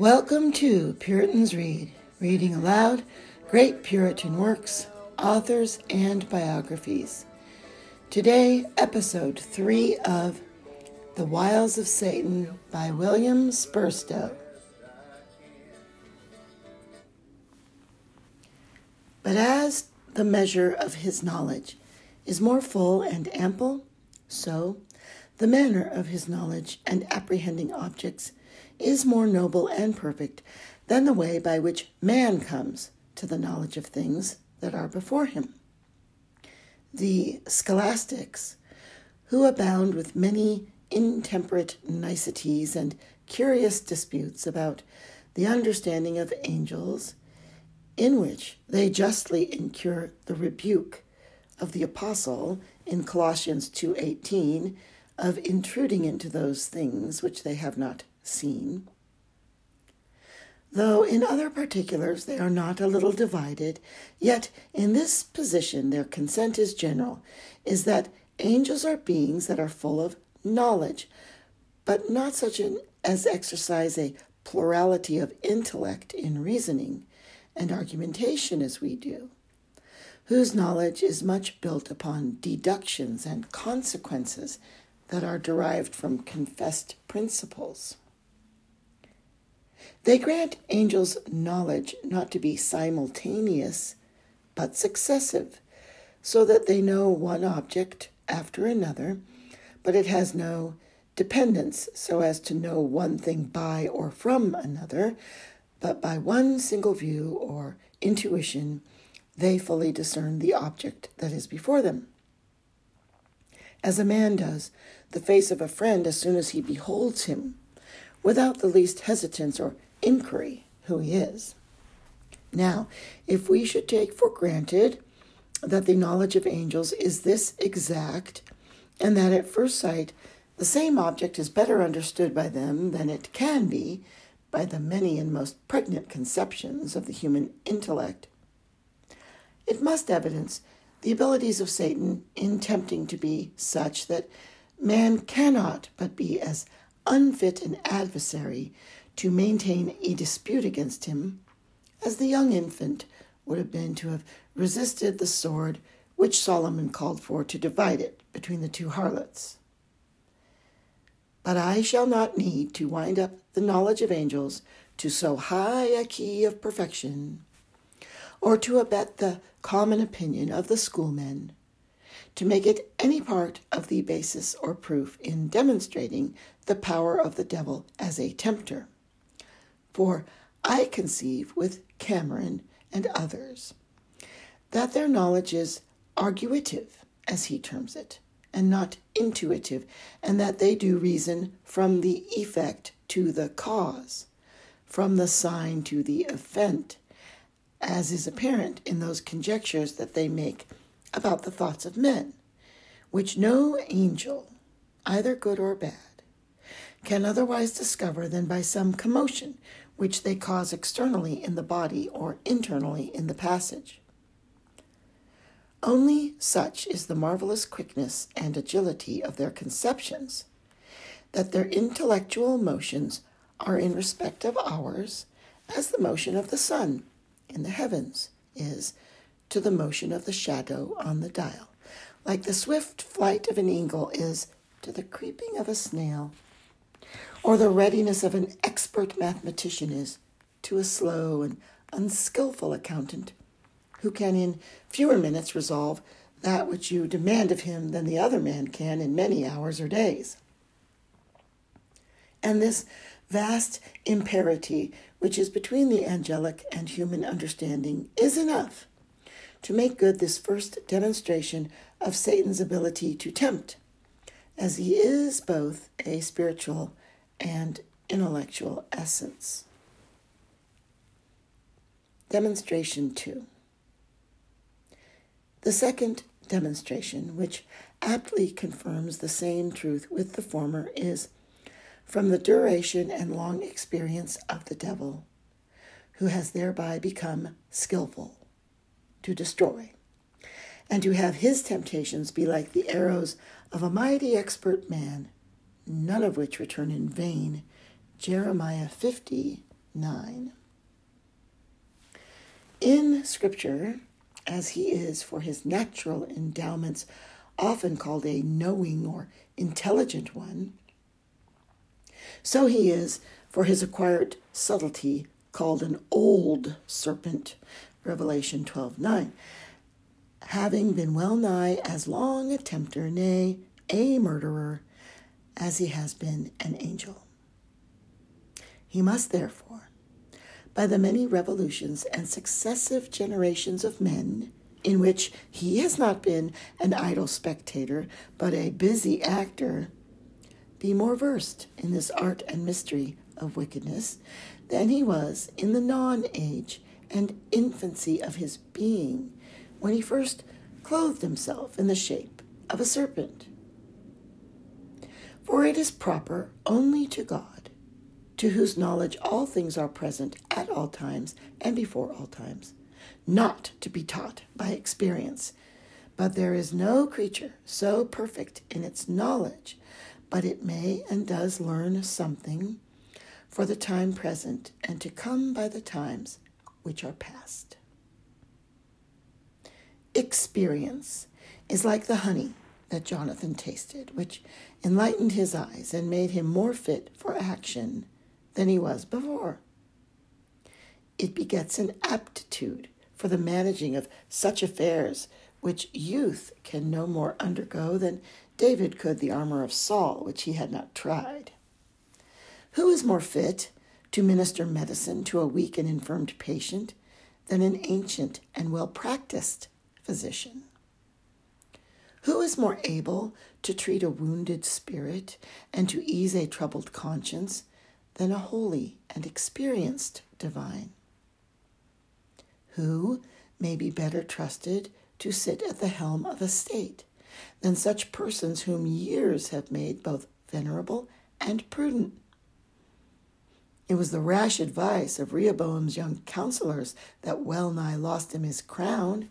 Welcome to Puritans Read, reading aloud great Puritan works, authors, and biographies. Today, episode 3 of The Wiles of Satan by William Spurstowe. But as the measure of his knowledge is more full and ample, so the manner of his knowledge and apprehending objects is more noble and perfect than the way by which man comes to the knowledge of things that are before him. The scholastics, who abound with many intemperate niceties and curious disputes about the understanding of angels, in which they justly incur the rebuke of the apostle in Colossians 2:18 of intruding into those things which they have not seen. Though in other particulars they are not a little divided, yet in this position their consent is general, is that angels are beings that are full of knowledge, but not such an, as exercise a plurality of intellect in reasoning and argumentation as we do, whose knowledge is much built upon deductions and consequences that are derived from confessed principles. They grant angels knowledge not to be simultaneous, but successive, so that they know one object after another, but it has no dependence so as to know one thing by or from another, but by one single view or intuition, they fully discern the object that is before them. As a man does the face of a friend as soon as he beholds him, without the least hesitance or inquiry who he is. Now, if we should take for granted that the knowledge of angels is this exact, and that at first sight the same object is better understood by them than it can be by the many and most pregnant conceptions of the human intellect, it must evidence the abilities of Satan in tempting to be such that man cannot but be as unfit an adversary to maintain a dispute against him, as the young infant would have been to have resisted the sword which Solomon called for to divide it between the two harlots. But I shall not need to wind up the knowledge of angels to so high a key of perfection, or to abet the common opinion of the schoolmen, to make it any part of the basis or proof in demonstrating the power of the devil as a tempter. For I conceive with Cameron and others that their knowledge is arguitive, as he terms it, and not intuitive, and that they do reason from the effect to the cause, from the sign to the event, as is apparent in those conjectures that they make about the thoughts of men, which no angel, either good or bad, can otherwise discover than by some commotion which they cause externally in the body or internally in the passage. Only such is the marvelous quickness and agility of their conceptions that their intellectual motions are in respect of ours as the motion of the sun in the heavens is to the motion of the shadow on the dial, like the swift flight of an eagle is to the creeping of a snail or the readiness of an expert mathematician is to a slow and unskilful accountant who can in fewer minutes resolve that which you demand of him than the other man can in many hours or days. And this vast imparity which is between the angelic and human understanding is enough to make good this first demonstration of Satan's ability to tempt, as he is both a spiritual and intellectual essence. Demonstration 2. The second demonstration, which aptly confirms the same truth with the former, is from the duration and long experience of the devil, who has thereby become skilful to destroy, and to have his temptations be like the arrows of a mighty expert man none of which return in vain. Jeremiah 59. In Scripture, as he is for his natural endowments, often called a knowing or intelligent one, so he is for his acquired subtlety, called an old serpent, Revelation 12 9, having been well nigh as long a tempter, nay, a murderer, as he has been an angel. He must therefore, by the many revolutions and successive generations of men, in which he has not been an idle spectator, but a busy actor, be more versed in this art and mystery of wickedness than he was in the non age and infancy of his being when he first clothed himself in the shape of a serpent. For it is proper only to God, to whose knowledge all things are present at all times and before all times, not to be taught by experience. But there is no creature so perfect in its knowledge, but it may and does learn something for the time present and to come by the times which are past. Experience is like the honey that Jonathan tasted, which enlightened his eyes and made him more fit for action than he was before. It begets an aptitude for the managing of such affairs which youth can no more undergo than David could the armor of Saul, which he had not tried. Who is more fit to minister medicine to a weak and infirmed patient than an ancient and well practiced physician? Who is more able to treat a wounded spirit and to ease a troubled conscience than a holy and experienced divine? Who may be better trusted to sit at the helm of a state than such persons whom years have made both venerable and prudent? It was the rash advice of Rehoboam's young counselors that well nigh lost him his crown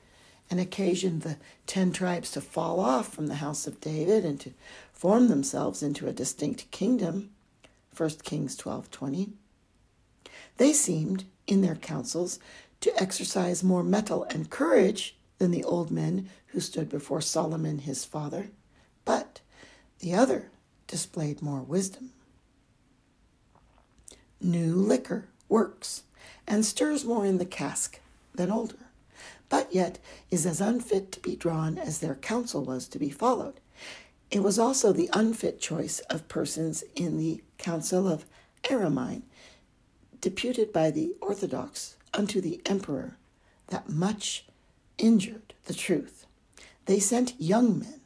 and occasioned the ten tribes to fall off from the house of David and to form themselves into a distinct kingdom. 1 Kings 12:20. They seemed in their counsels to exercise more mettle and courage than the old men who stood before Solomon his father, but the other displayed more wisdom. New liquor works and stirs more in the cask than older, but yet is as unfit to be drawn as their counsel was to be followed. It was also the unfit choice of persons in the Council of Aramine, deputed by the Orthodox unto the emperor, that much injured the truth. They sent young men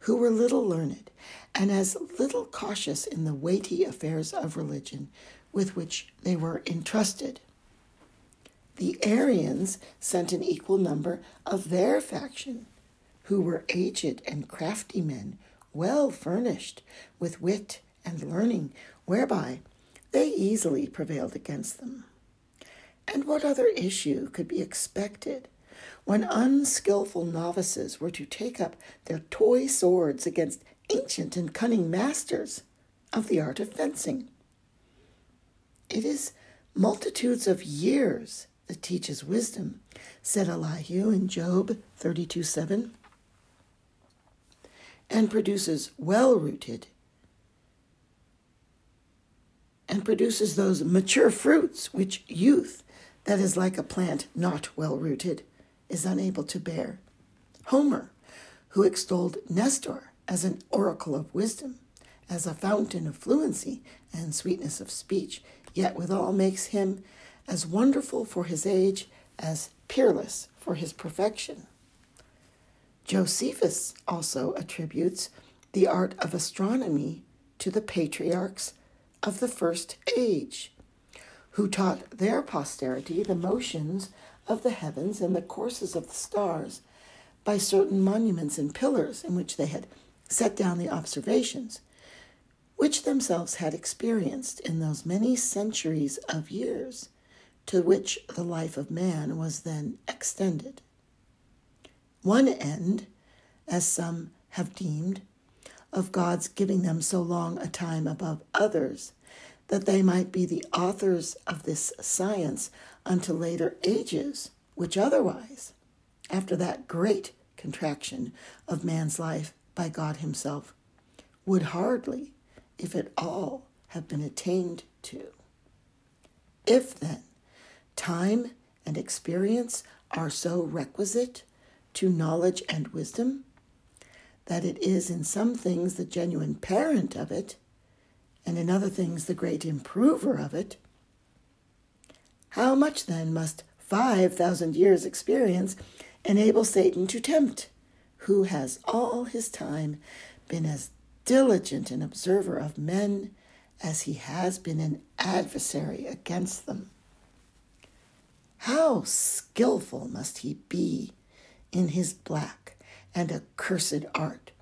who were little learned and as little cautious in the weighty affairs of religion with which they were entrusted. The Arians sent an equal number of their faction, who were aged and crafty men, well furnished with wit and learning, whereby they easily prevailed against them. And what other issue could be expected when unskilful novices were to take up their toy swords against ancient and cunning masters of the art of fencing? It is multitudes of years that teaches wisdom, said Elihu in Job 32 7, and produces well rooted and produces those mature fruits which youth, that is like a plant not well rooted, is unable to bear. Homer, who extolled Nestor as an oracle of wisdom, as a fountain of fluency and sweetness of speech, yet withal makes him as wonderful for his age as peerless for his perfection. Josephus also attributes the art of astronomy to the patriarchs of the first age, who taught their posterity the motions of the heavens and the courses of the stars by certain monuments and pillars in which they had set down the observations which themselves had experienced in those many centuries of years to which the life of man was then extended. One end, as some have deemed, of God's giving them so long a time above others, that they might be the authors of this science unto later ages, which otherwise, after that great contraction of man's life by God Himself, would hardly, if at all, have been attained to. If then time and experience are so requisite to knowledge and wisdom that it is in some things the genuine parent of it, and in other things the great improver of it, how much then must 5,000 years' experience enable Satan to tempt, who has all his time been as diligent an observer of men as he has been an adversary against them? How skilful must he be in his black and accursed art,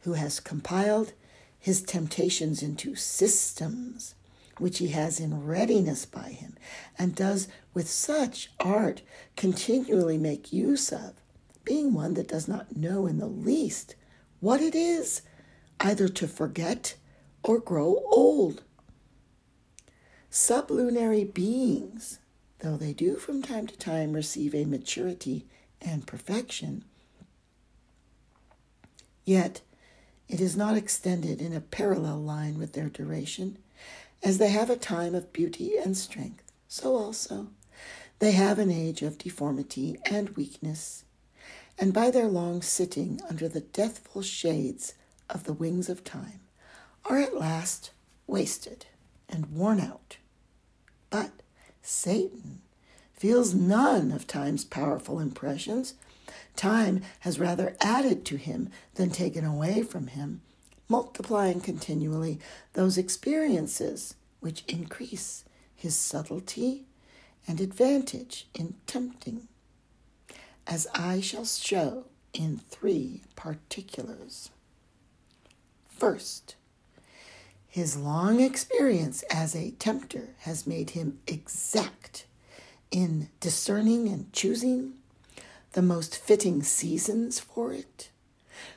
who has compiled his temptations into systems, which he has in readiness by him, and does with such art continually make use of, being one that does not know in the least what it is either to forget or grow old. Sublunary beings, though they do from time to time receive a maturity and perfection, yet it is not extended in a parallel line with their duration. As they have a time of beauty and strength, so also they have an age of deformity and weakness, and by their long sitting under the deathful shades of the wings of time, are at last wasted and worn out. But Satan feels none of time's powerful impressions. Time has rather added to him than taken away from him, multiplying continually those experiences which increase his subtlety and advantage in tempting, as I shall show in three particulars. First, his long experience as a tempter has made him exact in discerning and choosing the most fitting seasons for it,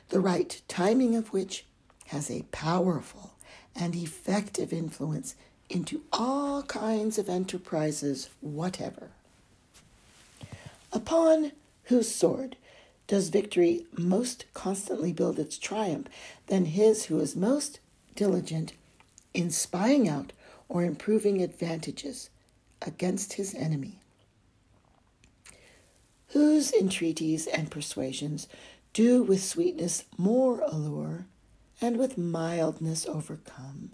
the right timing of which has a powerful and effective influence into all kinds of enterprises whatever. Upon whose sword does victory most constantly build its triumph than his who is most diligent in spying out or improving advantages against his enemy, whose entreaties and persuasions do with sweetness more allure, and with mildness overcome?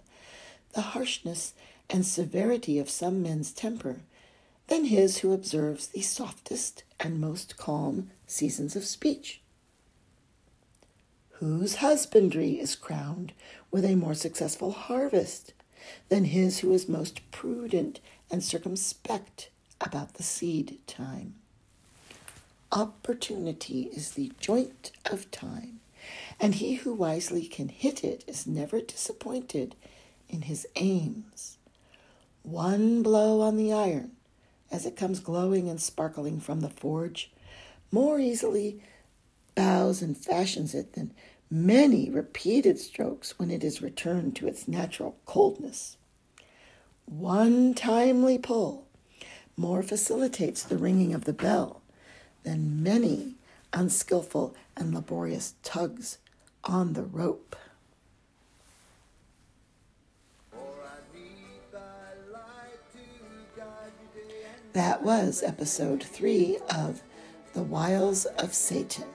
The harshness and severity of some men's temper than his who observes the softest and most calm seasons of speech whose husbandry is crowned with a more successful harvest than his who is most prudent and circumspect about the seed time. Opportunity is the joint of time, and he who wisely can hit it is never disappointed in his aims. One blow on the iron, as it comes glowing and sparkling from the forge, more easily bows and fashions it than many repeated strokes when it is returned to its natural coldness. One timely pull more facilitates the ringing of the bell than many unskillful and laborious tugs on the rope. That was episode three of The Wiles of Satan.